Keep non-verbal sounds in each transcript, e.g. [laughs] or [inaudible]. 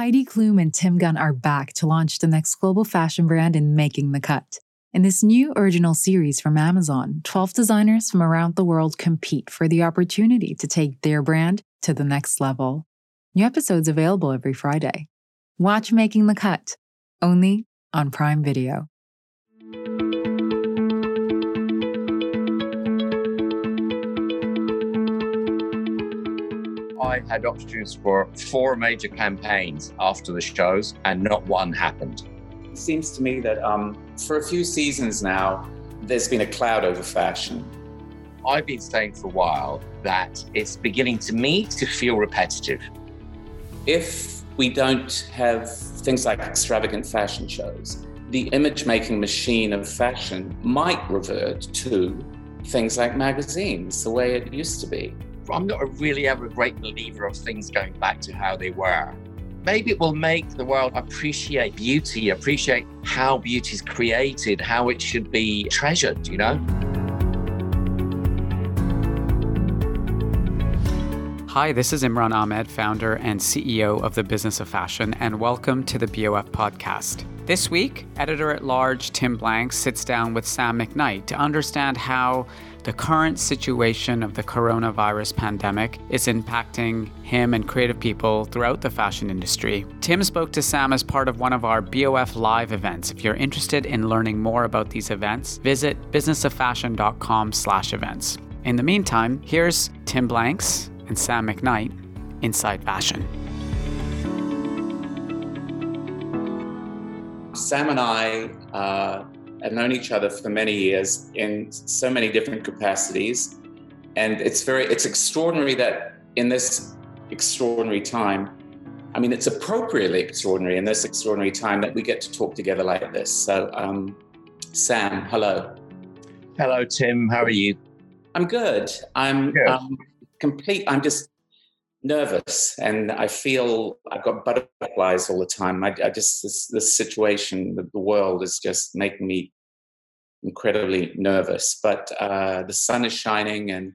Heidi Klum and Tim Gunn are back to launch the next global fashion brand in Making the Cut. In this new original series from Amazon, 12 designers from around the world compete for the opportunity to take their brand to the next level. New episodes available every Friday. Watch Making the Cut, only on Prime Video. I had opportunities for four major campaigns after the shows, and not one happened. It seems to me that um, for a few seasons now, there's been a cloud over fashion. I've been saying for a while that it's beginning to me to feel repetitive. If we don't have things like extravagant fashion shows, the image making machine of fashion might revert to things like magazines, the way it used to be. I'm not a really ever a great believer of things going back to how they were. Maybe it will make the world appreciate beauty, appreciate how beauty is created, how it should be treasured, you know? Hi, this is Imran Ahmed, founder and CEO of the Business of Fashion, and welcome to the BOF podcast. This week, editor at large Tim Blanks sits down with Sam McKnight to understand how the current situation of the coronavirus pandemic is impacting him and creative people throughout the fashion industry. Tim spoke to Sam as part of one of our BOF live events. If you're interested in learning more about these events, visit businessoffashion.com/events. In the meantime, here's Tim Blanks and Sam McKnight inside fashion. Sam and I uh, have known each other for many years in so many different capacities, and it's very it's extraordinary that in this extraordinary time, I mean, it's appropriately extraordinary in this extraordinary time that we get to talk together like this. So, um, Sam, hello. Hello, Tim. How are you? I'm good. I'm good. Um, complete. I'm just nervous and I feel I've got butterflies all the time. I, I just, this, this situation, the, the world is just making me incredibly nervous. But uh, the sun is shining and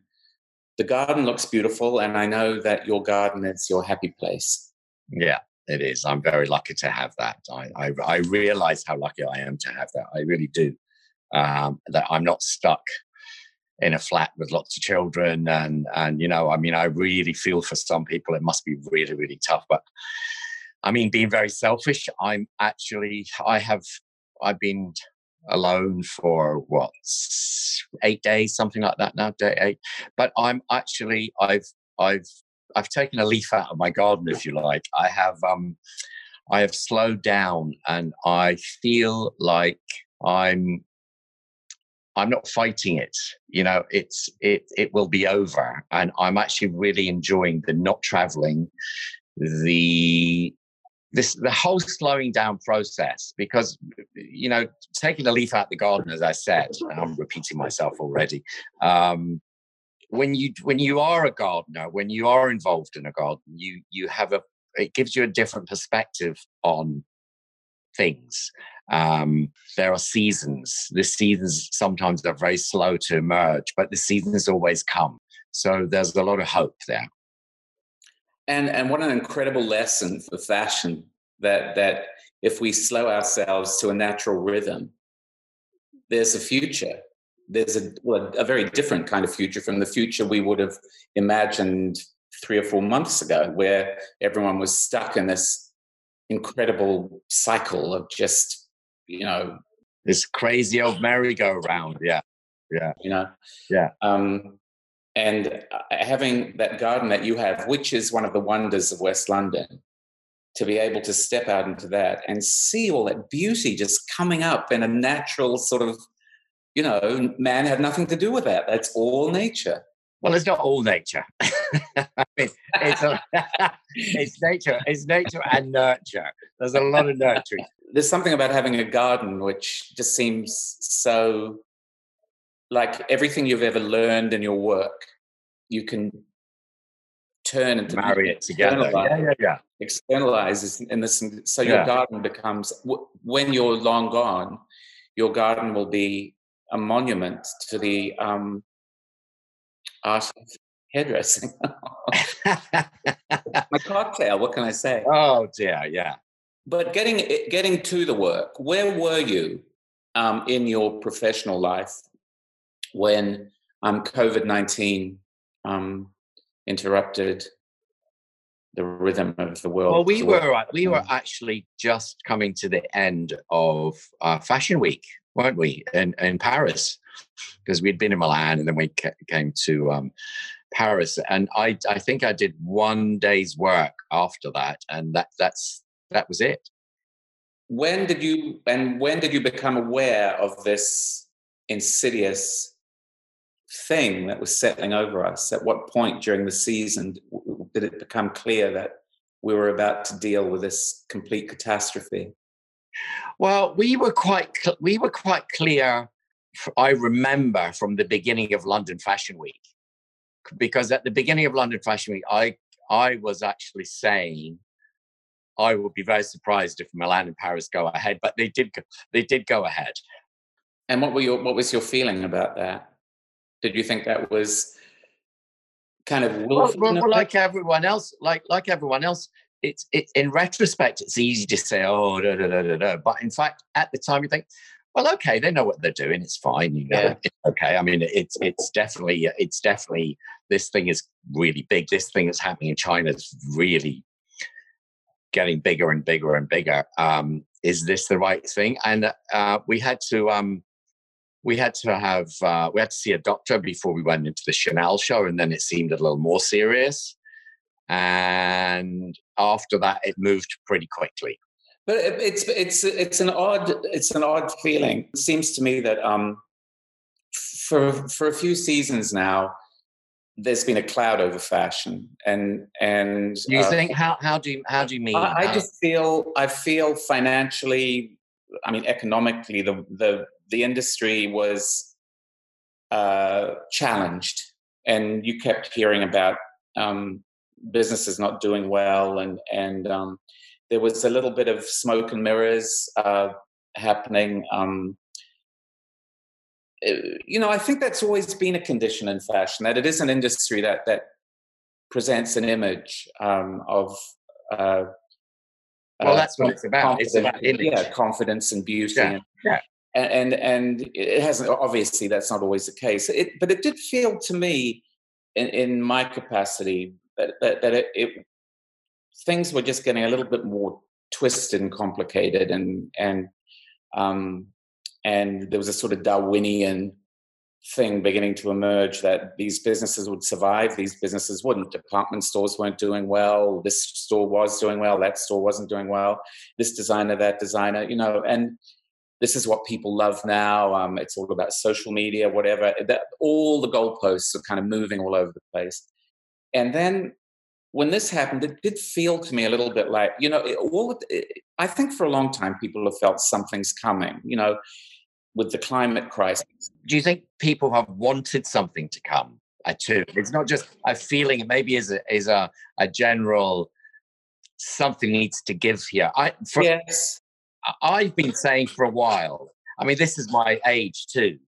the garden looks beautiful. And I know that your garden is your happy place. Yeah, it is. I'm very lucky to have that. I, I, I realize how lucky I am to have that. I really do. Um, that I'm not stuck in a flat with lots of children and and you know i mean i really feel for some people it must be really really tough but i mean being very selfish i'm actually i have i've been alone for what eight days something like that now day eight but i'm actually i've i've i've taken a leaf out of my garden if you like. I have um i have slowed down and i feel like i'm I'm not fighting it. You know, it's it it will be over, and I'm actually really enjoying the not traveling, the this the whole slowing down process because you know taking a leaf out the garden, as I said, I'm repeating myself already. Um, when you when you are a gardener, when you are involved in a garden, you you have a it gives you a different perspective on things um, there are seasons. The seasons sometimes are very slow to emerge, but the seasons always come. So there's a lot of hope there. And and what an incredible lesson for fashion that that if we slow ourselves to a natural rhythm, there's a future. There's a, well, a very different kind of future from the future we would have imagined three or four months ago, where everyone was stuck in this incredible cycle of just you know, this crazy old merry-go-round. Yeah, yeah, you know, yeah. Um, and uh, having that garden that you have, which is one of the wonders of West London, to be able to step out into that and see all that beauty just coming up in a natural sort of, you know, man had nothing to do with that. That's all nature. Well, it's not all nature. [laughs] I mean, it's, a, [laughs] it's nature. It's nature and nurture. There's a lot of nurturing there's something about having a garden which just seems so like everything you've ever learned in your work, you can turn into marry it together. Yeah, yeah, yeah. Externalize in this, so your yeah. garden becomes when you're long gone, your garden will be a monument to the um, art of hairdressing. [laughs] [laughs] My cocktail. What can I say? Oh dear, yeah. But getting getting to the work, where were you um, in your professional life when um, COVID nineteen um, interrupted the rhythm of the world. Well, we were uh, we were actually just coming to the end of uh, Fashion Week, weren't we, in in Paris? Because we'd been in Milan and then we came to um, Paris, and I I think I did one day's work after that, and that that's that was it. When did you and when did you become aware of this insidious thing that was settling over us? At what point during the season did it become clear that we were about to deal with this complete catastrophe? Well, we were quite we were quite clear. I remember from the beginning of London Fashion Week, because at the beginning of London Fashion Week, I I was actually saying I would be very surprised if Milan and Paris go ahead, but they did. Go, they did go ahead. And what were your what was your feeling about that? Did you think that was kind of well, well, like everyone else, like like everyone else, it's it in retrospect, it's easy to say, oh, da, da, da, da, da. but in fact, at the time, you think, well, okay, they know what they're doing. It's fine, you know. Yeah. It's okay. I mean, it's it's definitely it's definitely this thing is really big. This thing that's happening in China is really getting bigger and bigger and bigger. Um, is this the right thing? And uh, we had to um, we had to have uh, we had to see a doctor before we went into the Chanel show, and then it seemed a little more serious. And after that, it moved pretty quickly. But it's it's it's an odd it's an odd feeling. It seems to me that um, for for a few seasons now, there's been a cloud over fashion, and and you uh, think how how do you how do you mean? I, I just feel I feel financially, I mean economically, the the the industry was uh, challenged, and you kept hearing about um, businesses not doing well, and and um, there was a little bit of smoke and mirrors uh, happening. Um, you know, I think that's always been a condition in fashion that it is an industry that that presents an image um, of. Uh, well, uh, that's what it's about. It's about image. Yeah, confidence and beauty. Yeah. And, yeah and, and and it hasn't obviously that's not always the case it, but it did feel to me in, in my capacity that, that, that it, it, things were just getting a little bit more twisted and complicated and and um, and there was a sort of darwinian thing beginning to emerge that these businesses would survive these businesses wouldn't department stores weren't doing well this store was doing well that store wasn't doing well this designer that designer you know and this is what people love now. Um, it's all about social media, whatever. That, all the goalposts are kind of moving all over the place. And then when this happened, it did feel to me a little bit like, you know, it, all, it, I think for a long time people have felt something's coming, you know, with the climate crisis. Do you think people have wanted something to come? Too. It's not just a feeling. It maybe is a, is a, a general something needs to give here. I for, yes. I've been saying for a while, I mean, this is my age too.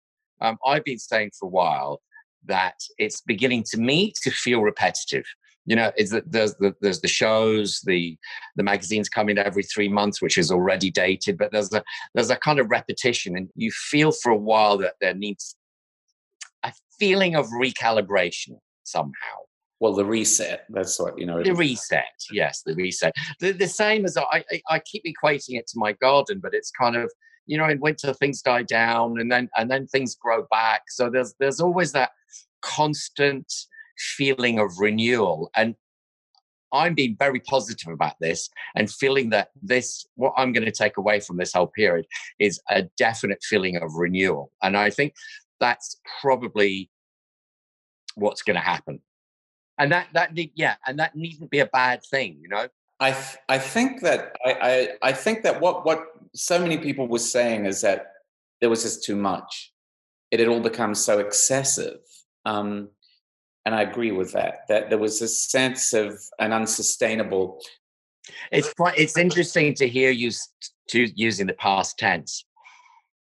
Um, I've been saying for a while that it's beginning to me to feel repetitive. You know, is that there's the there's the shows, the the magazines coming every three months, which is already dated, but there's a there's a kind of repetition, and you feel for a while that there needs a feeling of recalibration somehow. Well the reset that's what you know the reset yes the reset. The, the same as I, I, I keep equating it to my garden but it's kind of you know in winter things die down and then and then things grow back. So there's there's always that constant feeling of renewal and i'm being very positive about this and feeling that this what i'm going to take away from this whole period is a definite feeling of renewal and i think that's probably what's going to happen and that that need, yeah, and that needn't be a bad thing, you know. I th- I think that I, I I think that what what so many people were saying is that there was just too much. It had all become so excessive, um, and I agree with that. That there was a sense of an unsustainable. It's quite. It's interesting to hear you to using the past tense.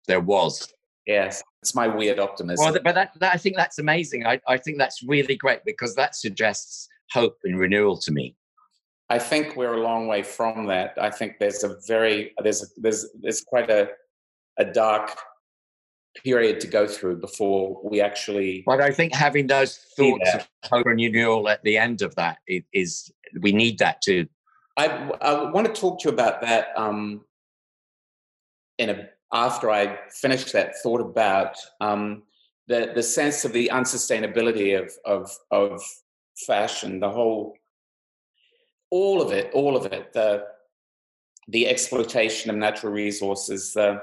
There was Yes, it's my weird optimism. Well, but that, that, I think that's amazing. I, I think that's really great because that suggests hope and renewal to me. I think we're a long way from that. I think there's a very there's a, there's there's quite a a dark period to go through before we actually. But I think having those thoughts of hope and renewal at the end of that is we need that too. I I want to talk to you about that um, in a after I finished that thought about um, the the sense of the unsustainability of of of fashion, the whole all of it, all of it, the the exploitation of natural resources, the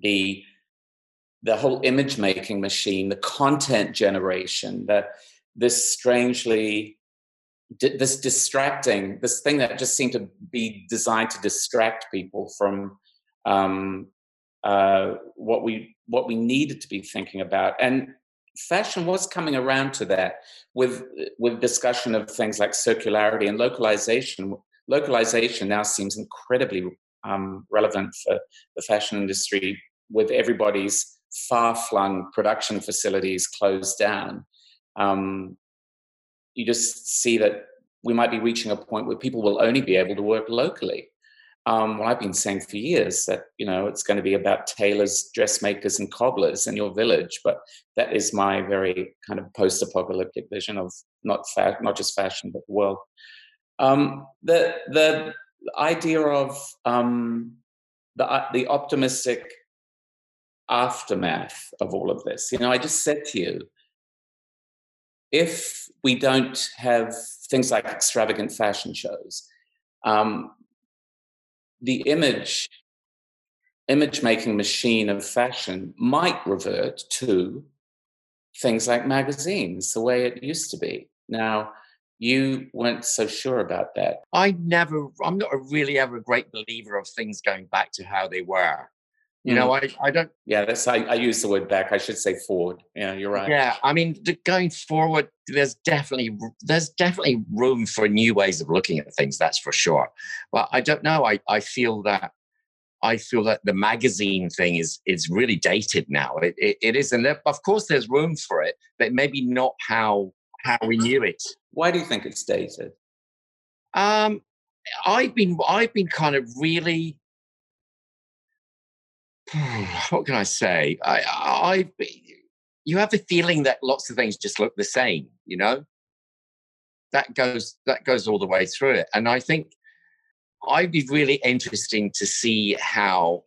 the the whole image making machine, the content generation, that this strangely this distracting this thing that just seemed to be designed to distract people from um, uh, what we what we needed to be thinking about. And fashion was coming around to that with with discussion of things like circularity and localization. Localization now seems incredibly um, relevant for the fashion industry with everybody's far-flung production facilities closed down um, you just see that we might be reaching a point where people will only be able to work locally um, well, I've been saying for years that you know it's going to be about tailors, dressmakers, and cobblers in your village. But that is my very kind of post-apocalyptic vision of not fa- not just fashion but the world. Um, the the idea of um, the the optimistic aftermath of all of this. You know, I just said to you, if we don't have things like extravagant fashion shows, um, the image image making machine of fashion might revert to things like magazines the way it used to be. Now you weren't so sure about that. I never i'm not a really ever a great believer of things going back to how they were you know, mm. I, I don't. Yeah, that's I, I use the word back. I should say forward. Yeah, you're right. Yeah, I mean, going forward, there's definitely there's definitely room for new ways of looking at things. That's for sure. But I don't know. I I feel that I feel that the magazine thing is is really dated now. It it, it is, and there, of course, there's room for it, but maybe not how how we knew it. Why do you think it's dated? Um, I've been I've been kind of really [sighs] what can I say? I, I, you have the feeling that lots of things just look the same, you know. That goes that goes all the way through it, and I think I'd be really interesting to see how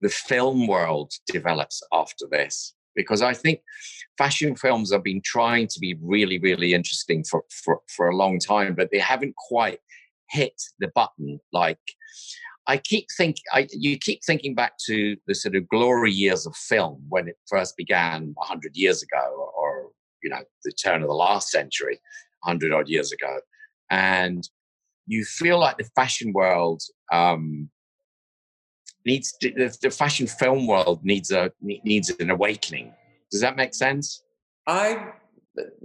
the film world develops after this, because I think fashion films have been trying to be really, really interesting for for, for a long time, but they haven't quite hit the button like I keep think I, you keep thinking back to the sort of glory years of film when it first began hundred years ago, or, you know the turn of the last century, hundred odd years ago, and you feel like the fashion world um, needs to, the, the fashion film world needs a needs an awakening. Does that make sense? I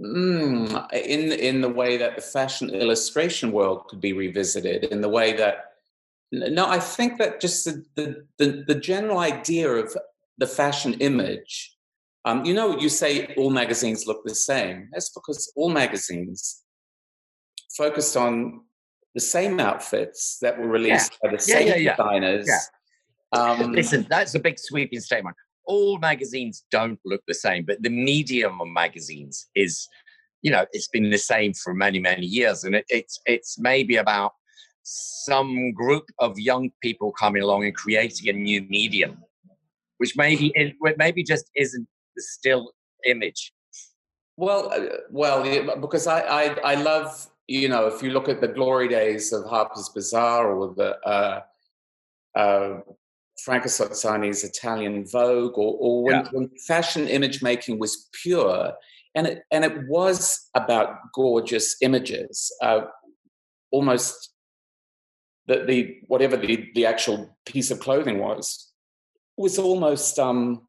mm, in in the way that the fashion illustration world could be revisited, in the way that no, I think that just the, the, the, the general idea of the fashion image, um, you know, you say all magazines look the same. That's because all magazines focused on the same outfits that were released yeah. by the same yeah, yeah, designers. Um, Listen, that's a big sweeping statement. All magazines don't look the same, but the medium of magazines is, you know, it's been the same for many, many years, and it, it's it's maybe about some group of young people coming along and creating a new medium, which maybe it, maybe just isn't the still image. Well, uh, well, because I, I I love you know if you look at the glory days of Harper's Bazaar or the uh, uh, Franca Sozzani's Italian Vogue, or, or when, yeah. when fashion image making was pure, and it and it was about gorgeous images, uh, almost that the whatever the, the actual piece of clothing was was almost um,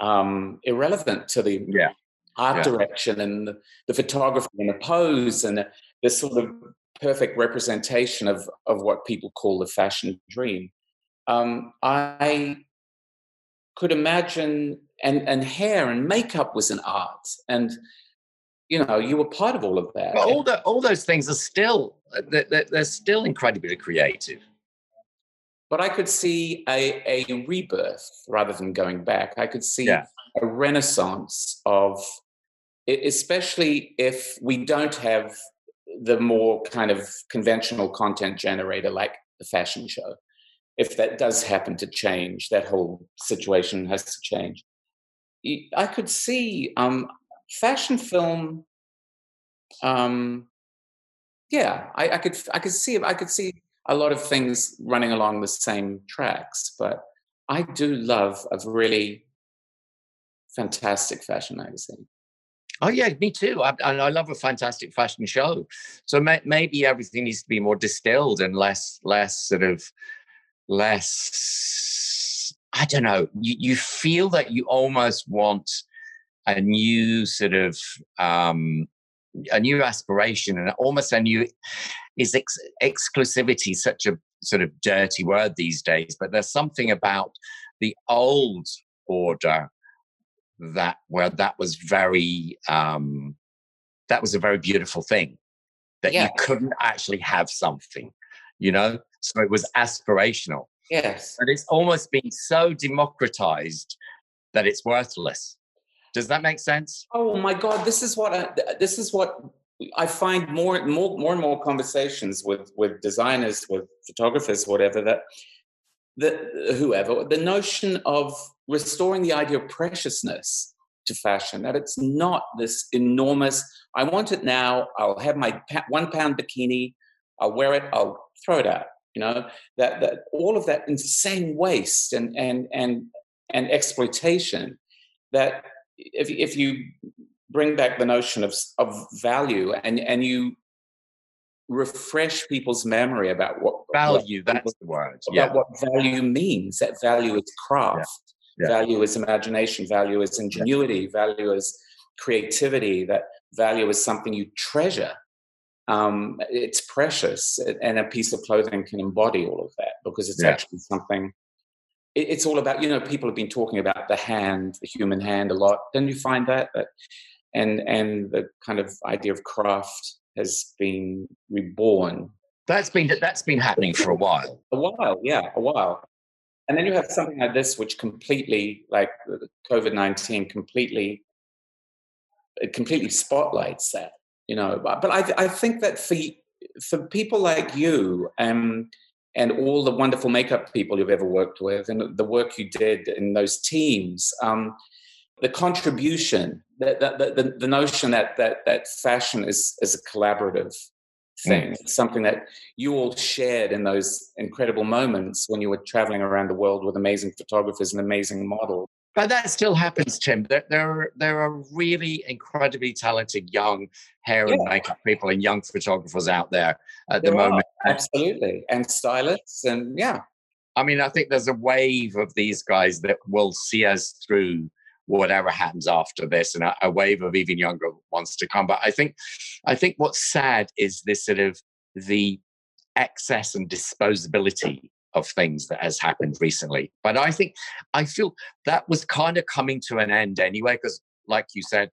um, irrelevant to the yeah. art yeah. direction and the, the, photography and the pose and the, the, sort of perfect representation of of what people call the fashion dream. Um, I could imagine and and hair and makeup was an art and you know you were part of all of that but all the all those things are still they're, they're still incredibly creative. But i could see a, a rebirth rather than going back. I could see yeah. a renaissance of especially if we don't have the more kind of conventional content generator like the fashion show. If that does happen to change that whole situation has to change. I could see um, fashion film um, yeah I, I, could i could see i could see a lot of things running along the same tracks but i do love a really fantastic fashion magazine Oh yeah, me too. I, I love a fantastic fashion show. So may, maybe everything needs to be more distilled and less, less sort of, less. I don't know. You, you feel that you almost want a new sort of um, a new aspiration and almost a new is ex- exclusivity such a sort of dirty word these days but there's something about the old order that where that was very um that was a very beautiful thing that yeah. you couldn't actually have something you know? So it was aspirational. Yes. But it's almost been so democratized that it's worthless does that make sense? Oh my god this is what I, uh, this is what i find more more more and more conversations with with designers with photographers whatever that the uh, whoever the notion of restoring the idea of preciousness to fashion that it's not this enormous i want it now i'll have my one pound bikini i'll wear it i'll throw it out you know? That that all of that insane waste and and and and exploitation that if if you bring back the notion of of value and and you refresh people's memory about what value what, that's the word about yeah. what value means. That value is craft. yeah. Yeah. value is imagination. Value is ingenuity. Value is creativity. That value is something you treasure. Um, it's precious and a piece of clothing can embody all of that because it's actually something it, it's all about you know people have been talking about the hand the human hand a lot don't you find that that and and the kind of idea of craft has been reborn. That's been that's been happening for a while. A while, yeah, a while. And then you have something like this, which completely, like COVID nineteen, completely, it completely spotlights that. You know, but, but I I think that for for people like you and and all the wonderful makeup people you've ever worked with and the work you did in those teams, um, the contribution, the, the, the, the, notion that, that, that fashion is, is a collaborative thing. Mm. Something that you all shared in those incredible moments when you were traveling around the world with amazing photographers and amazing models. But that still happens, Tim. There, there, are, there are really incredibly talented young hair and makeup people and young photographers out there at there the moment. Are, absolutely. And stylists, and yeah. I mean, I think there's a wave of these guys that will see us through whatever happens after this and a, a, wave of even younger ones to come but i think i think what's sad is this sort of the excess and disposability of things that has happened recently but i think i feel that was kind of coming to an end anyway because like you said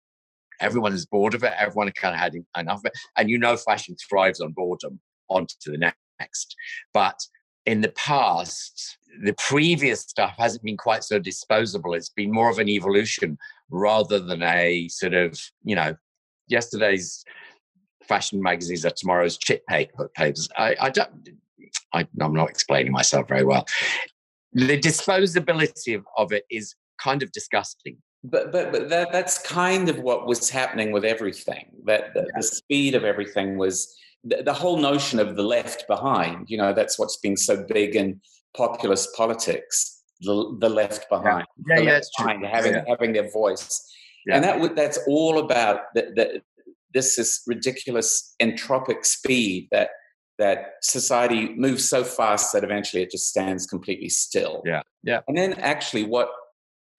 everyone is bored of it everyone kind of had enough of it and you know fashion thrives on boredom on to the next but in the past, the previous stuff hasn't been quite so disposable. It's been more of an evolution rather than a sort of, you know, yesterday's fashion magazines are tomorrow's chip papers. I, I don't, I, am not explaining myself very well. The disposability of, of, it is kind of disgusting. But but but that, that's kind of what was happening with everything. That the, the speed of everything was the, the whole notion of the left behind, you know, that's what's been so big in populist politics, the, the left behind. Yeah, yeah, that's behind, true. Having, yeah. having their voice. Yeah. And that that's all about the, the, this is ridiculous entropic speed that that society moves so fast that eventually it just stands completely still. Yeah, yeah. And then actually, what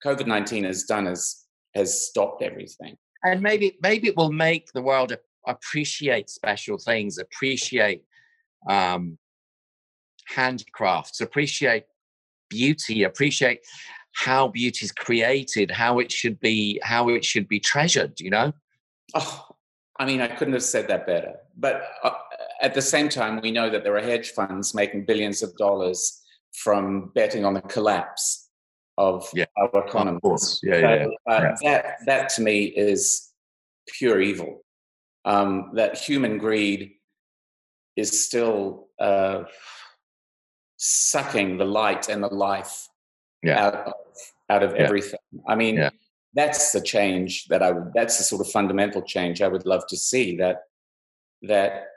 COVID nineteen has done is has stopped everything. And maybe maybe it will make the world appreciate special things, appreciate um, handicrafts, appreciate beauty, appreciate how beauty is created, how it should be, how it should be treasured. You know. Oh, I mean, I couldn't have said that better. But uh, at the same time, we know that there are hedge funds making billions of dollars from betting on the collapse of Yeah, our economy. Of course. Yeah, So, yeah. uh, yeah. That that to me is pure evil. Um, that human greed is still uh, sucking the light and the life Yeah. out of, out of Yeah. everything. I mean, Yeah. that's the change that I would. That's the sort of fundamental change I would love to see. That that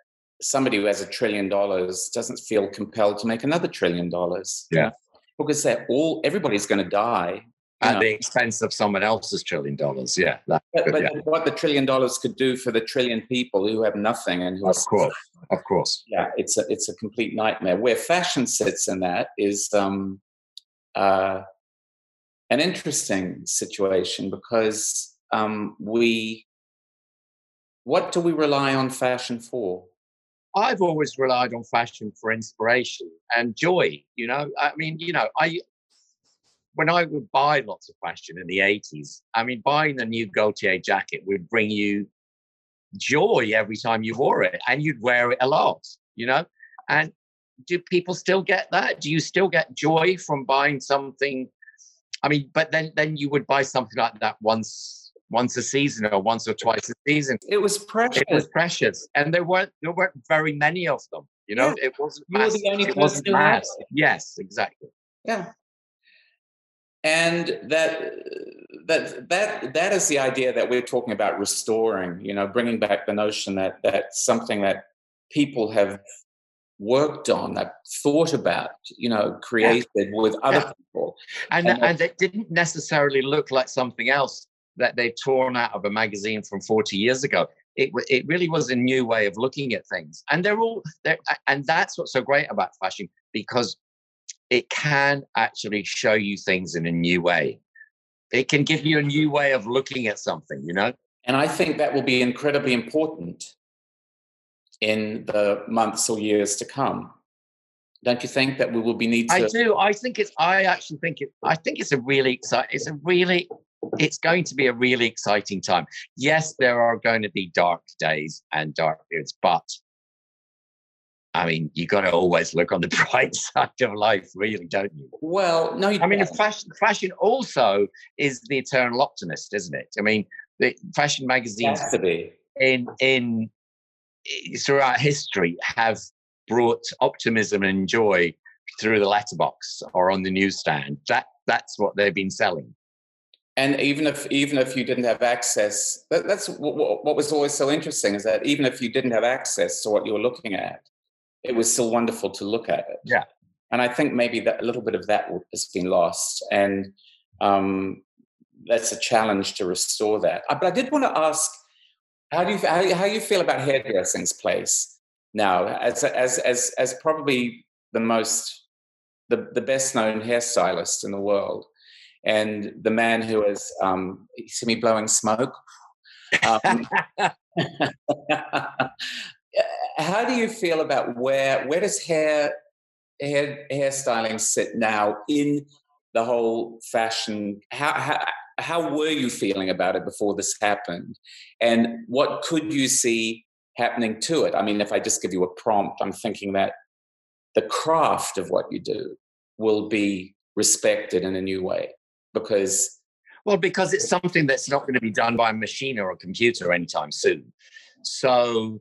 somebody who has a trillion dollars doesn't feel compelled to make another trillion dollars. Yeah. because they're all everybody's going to die. At know. the expense of someone else's trillion dollars. Yeah. But, but yeah. what the trillion dollars could do for the trillion people who have nothing and who Of are course. Of course. yeah, it's a it's a complete nightmare. Where fashion sits in that is um, uh, an interesting situation because um, we what do we rely on fashion for? I've always relied on fashion for inspiration and joy. You know, I mean, you know, I when I would buy lots of fashion in the 80s, I mean, buying the new Gaultier jacket would bring you joy every time you wore it, and you'd wear it a lot, you know. And do people still get that? Do you still get joy from buying something? I mean, but then then you would buy something like that once once a season or once or twice a season It was precious. it was precious, and there weren't there weren't very many of them. You know, it wasn't. You were the only it person who had. Yes, exactly. Yeah. And that that that that is the idea that we're talking about restoring, you know, bringing back the notion that that's something that people have worked on, that thought about, you know, created with other Yeah. people. And And and it didn't necessarily look like something else that they've torn out of a magazine from forty years ago. It it really was a new way of looking at things, and they're all there. And that's what's so great about fashion because it can actually show you things in a new way. It can give you a new way of looking at something. You know. And I think that will be incredibly important in the months or years to come. Don't you think that we will be need to I do. I think it's. I actually think it. I think it's a really exciting. It's a really. It's going to be a really exciting time. Yes, there are going to be dark days and dark periods, but I mean, you've got to always look on the [laughs] bright [laughs] side of life, really, don't you? well, no, you I mean, fashion, fashion also is the eternal optimist, isn't it? I mean, the fashion magazines to be. in in eh, throughout history have brought optimism and joy through the letterbox or on the newsstand. That that's what they've been selling. And even if even if you didn't have access that, that's what, what was always so interesting is that even if you didn't have access to what you were looking at it was still wonderful to look at it. Yeah. and i think maybe that a little bit of that has been lost. And um, that's a challenge to restore that. Uh, but i did want to ask how do you how, how you feel about hairdressing's place now? As as as as probably the most the, the best known hairstylist in the world and the man who is um you see me blowing smoke? Um, [laughs] [laughs] how do you feel about where where does hair hair hairstyling sit now in the whole fashion? How, how how were you feeling about it before this happened? And what could you see happening to it? I mean if i just give you a prompt i'm thinking that the craft of what you do will be respected in a new way because Well, because it's something that's not going to be done by a machine or a computer anytime soon. So,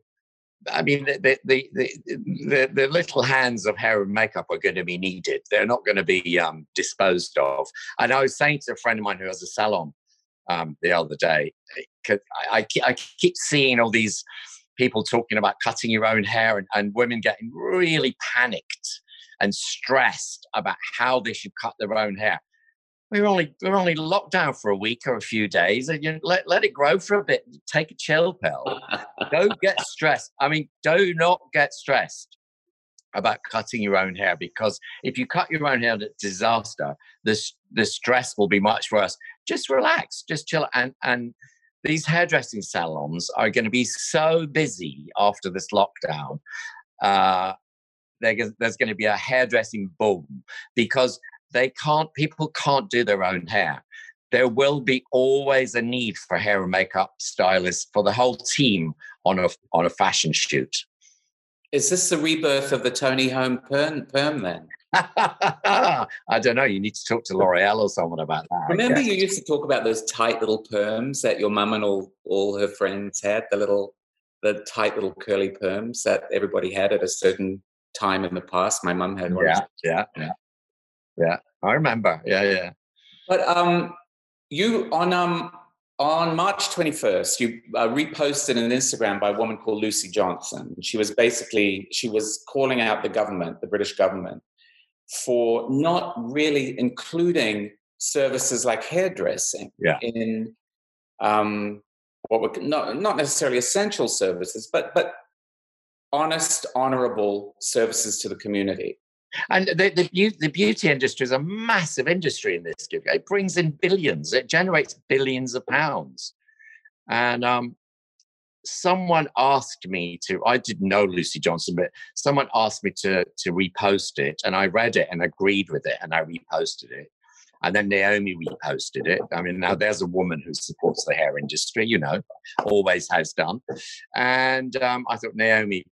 I mean, the the the the, the, little hands of hair and makeup are going to be needed. They're not going to be um, disposed of. And I was saying to a friend of mine who has a salon um, the other day, I, I, I keep seeing all these people talking about cutting your own hair and, and women getting really panicked and stressed about how they should cut their own hair we we're only we we're only locked down for a week or a few days and you let, let it grow for a bit. Take a chill pill. [laughs] Don't get stressed. I mean do not get stressed about cutting your own hair because if you cut your own hair it's disaster this the stress will be much worse. Just relax. Just chill and and these hairdressing salons are going to be so busy after this lockdown uh, there- there's going to be a hairdressing boom because they can't people can't do their own hair there will be always a need for hair and makeup stylists for the whole team on a on a fashion shoot is this the rebirth of the Toni home perm, perm then [laughs] I don't know. You need to talk to L'Oreal or someone about that. Remember, you used to talk about those tight little perms that your mum and all all her friends had. The little, the tight little curly perms that everybody had at a certain time in the past. My mum had one. Yeah, yeah, yeah, yeah. I remember. Yeah, yeah. But um, you on um on March 21st, you uh, reposted an Instagram by a woman called Lucy Johnson. She was basically she was calling out the government, the British government, for not really including services like hairdressing yeah. in um, what were not not necessarily essential services, but but honest, honorable services to the community. And the, the, the beauty industry is a massive industry in this. Gig. It brings in billions. It generates billions of pounds. And um, someone asked me to i didn't know lucy johnson but someone asked me to to repost it and i read it and agreed with it and i reposted it and then naomi reposted it i mean now there's a woman who supports the hair industry you know always has done and um, i thought naomi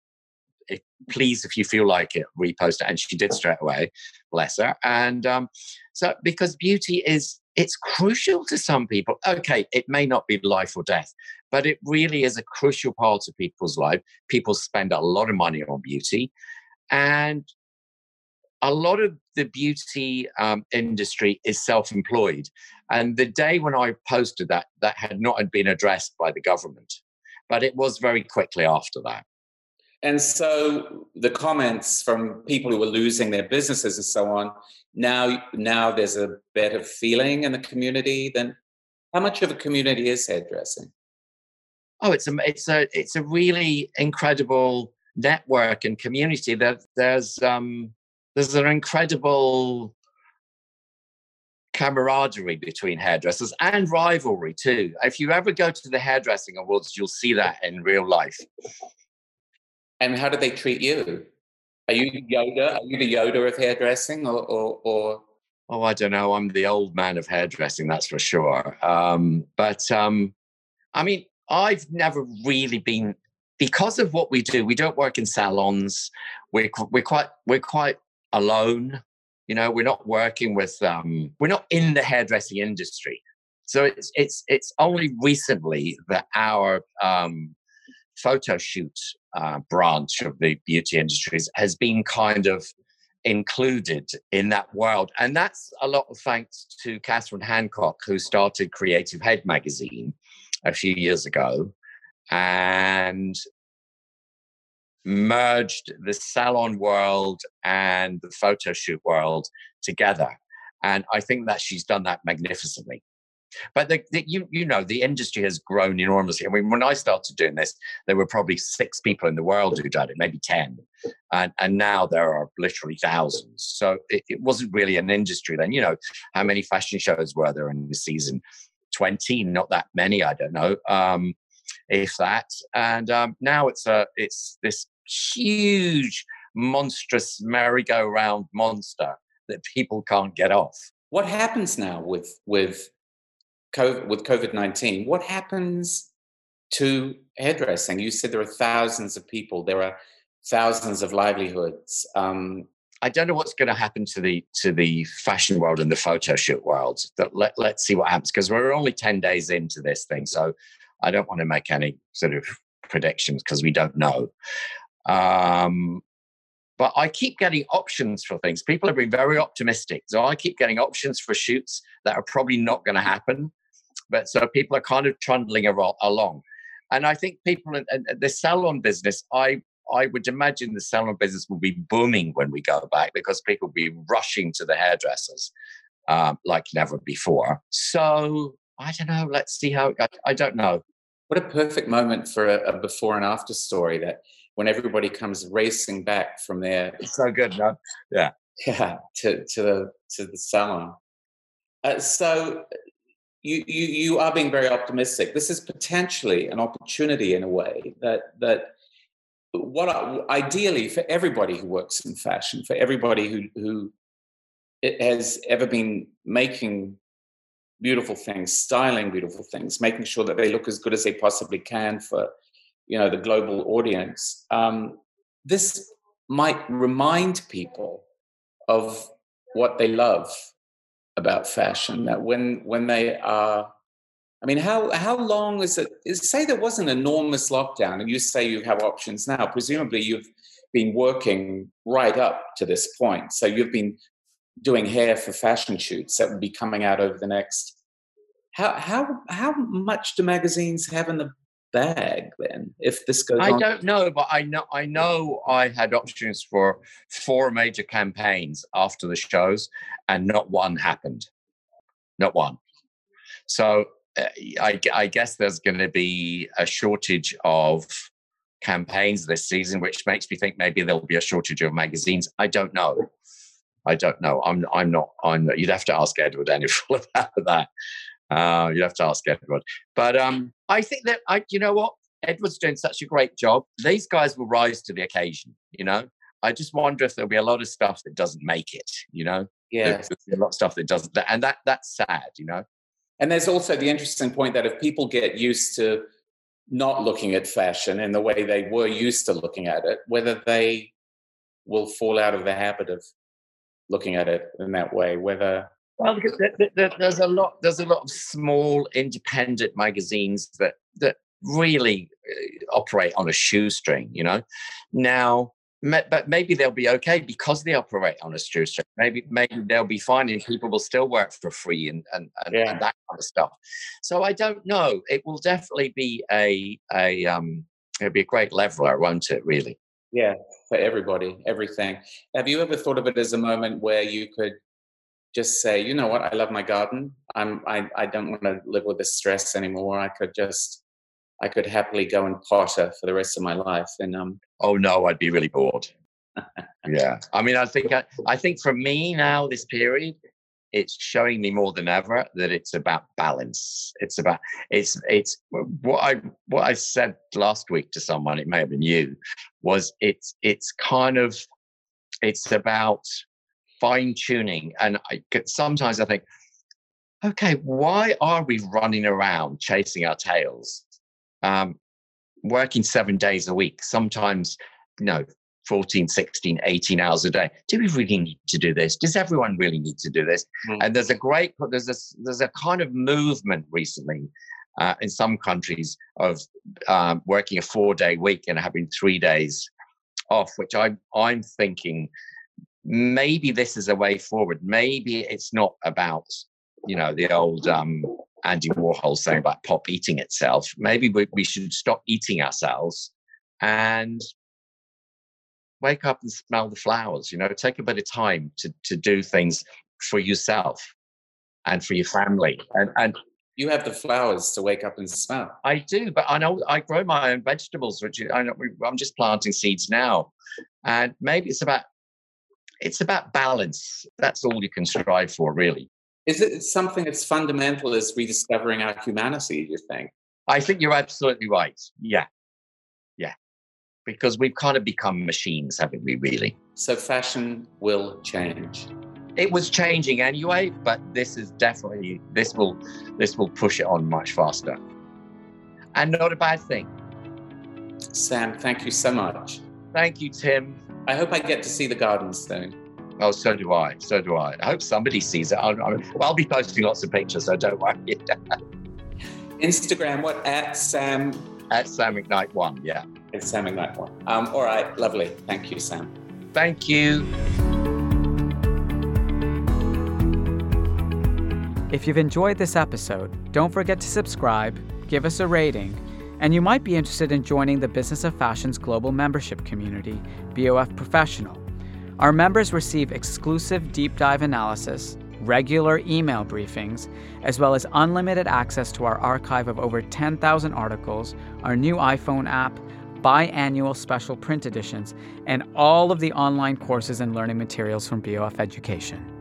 please if you feel like it repost it and she did straight away bless her and um, so because beauty is it's crucial to some people. Okay, it may not be life or death, but it really is a crucial part of people's life. People spend a lot of money on beauty, and a lot of the beauty um, industry is self-employed. And the day when I posted that, that had not been addressed by the government, but it was very quickly after that. And so the comments from people who were losing their businesses and so on, now now there's a better feeling in the community than how much of a community is hairdressing? Oh, it's a it's a it's a really incredible network and community. That there's um there's an incredible camaraderie between hairdressers and rivalry too. If you ever go to the hairdressing awards, you'll see that in real life. And how do they treat you? Are you Yoda? Are you the Yoda of hairdressing, or, or, or? Oh, I don't know. I'm the old man of hairdressing, that's for sure. Um, but um, I mean, I've never really been because of what we do. We don't work in salons. We're we're quite we're quite alone. You know, we're not working with. Um, we're not in the hairdressing industry. So it's it's it's only recently that our um, photo shoot uh, branch of the beauty industries has been kind of included in that world. And that's a lot of thanks to Catherine Handcock, who started Creative Head magazine a few years ago and merged the salon world and the photo shoot world together. And I think that she's done that magnificently. But the, the, you you know the industry has grown enormously. I mean, when I started doing this, there were probably six people in the world who did it, maybe ten, and and now there are literally thousands. So it, it wasn't really an industry then. You know, how many fashion shows were there in the season? Twenty, not that many. I don't know, um, if that. And um, now it's a it's this huge, monstrous merry-go-round monster that people can't get off. What happens now with with COVID, with COVID 19, what happens to hairdressing? You said there are thousands of people, there are thousands of livelihoods. Um, I don't know what's going to happen to the to the fashion world and the photo shoot world. Let, let's see what happens because we're only 10 days into this thing. So I don't want to make any sort of predictions because we don't know. Um, but I keep getting options for things. People have been very optimistic. So I keep getting options for shoots that are probably not going to happen. But so people are kind of trundling along. And I think people in, the salon business, I I would imagine the salon business will be booming when we go back because people will be rushing to the hairdressers um, like never before. So I don't know. Let's see how. I, I don't know. What a perfect moment for a, a, before and after story that when everybody comes racing back from their [laughs] it's so good, no? Yeah, yeah, to to the to the salon. Uh, so you, you you are being very optimistic. This is potentially an opportunity in a way that that what I, ideally for everybody who works in fashion, for everybody who who it has ever been making beautiful things, styling beautiful things, making sure that they look as good as they possibly can for you know the global audience. Um, this might remind people of what they love about fashion. That when when they are I mean, how how long is it? Is, say there was an enormous lockdown, and you say you have options now. Presumably, you've been working right up to this point. So you've been doing hair for fashion shoots that will be coming out over the next. How how how much do magazines have in the bag then if this goes I on? don't know, but I know I know I had options for four major campaigns after the shows, and not one happened. Not one. So uh, I, I guess there's going to be a shortage of campaigns this season, which makes me think maybe there'll be a shortage of magazines. I don't know. I don't know. I'm I'm not. I'm. You'd have to ask Edward Enninful [laughs] about that. Uh, you'd have to ask Edward. But um, I think that I. You know what? Edward's doing such a great job. These guys will rise to the occasion. You know. I just wonder if there'll be a lot of stuff that doesn't make it. You know. Yeah. A lot of stuff that doesn't, and that that's sad. You know. And there's also the interesting point that if people get used to not looking at fashion in the way they were used to looking at it, whether they will fall out of the habit of looking at it in that way, whether well, there's a lot. There's a lot of small independent magazines that that really uh, operate on a shoestring. You know, now but maybe they'll be okay because they operate on a shoestring. Maybe maybe they'll be fine and people will still work for free and and, and, yeah. and, that kind of stuff. So I don't know. It will definitely be a a um it'll be a great leveler, won't it? Really? Yeah, for everybody, everything. Have you ever thought of it as a moment where you could just say, you know what, I love my garden. I'm I I don't want to live with this stress anymore. I could just I could happily go and potter for the rest of my life. And um, oh no, I'd be really bored. yeah, [laughs] I mean, I think I, I think for me now, this period, it's showing me more than ever that it's about balance. It's about it's it's what I what I said last week to someone. It may have been you. Was it's it's kind of it's about fine tuning, and I sometimes I think, okay, why are we running around chasing our tails? um, working seven days a week, sometimes, you know, 14, 16, 18 hours a day. Do we really need to do this? Does everyone really need to do this? Mm. And there's a great, there's a, there's a kind of movement recently uh, in some countries of um, working a four day week and having three days off, which I'm, I'm thinking maybe this is a way forward. Maybe it's not about, you know, the old um, Andy Warhol saying about pop eating itself. Maybe we, we should stop eating ourselves and wake up and smell the flowers. You know, take a bit of time to to do things for yourself and for your family. And and you have the flowers to wake up and smell. I do, but I know I grow my own vegetables, which I know I'm just planting seeds now, and maybe it's about it's about balance. That's all you can strive for, really. Is it something as fundamental as rediscovering our humanity, do you think? I think you're absolutely right. Yeah. Yeah. Because we've kind of become machines, haven't we, really? So fashion will change. It was changing anyway, but this is definitely this will this will push it on much faster. And not a bad thing. Sam, thank you so much. Thank you, Tim. I hope I get to see the garden soon. Oh, so do I. So do I. I hope somebody sees it. I'll, I'll be posting lots of pictures, so don't worry. [laughs] Instagram, what at Sam? At Sam McKnight one, yeah. At Sam McKnight one. Um, all right, lovely. Thank you, Sam. Thank you. If you've enjoyed this episode, don't forget to subscribe, give us a rating, and you might be interested in joining the Business of Fashion's global membership community, BOF Professional. Our members receive exclusive deep dive analysis, regular email briefings, as well as unlimited access to our archive of over 10,000 articles, our new iPhone app, biannual special print editions, and all of the online courses and learning materials from BOF Education.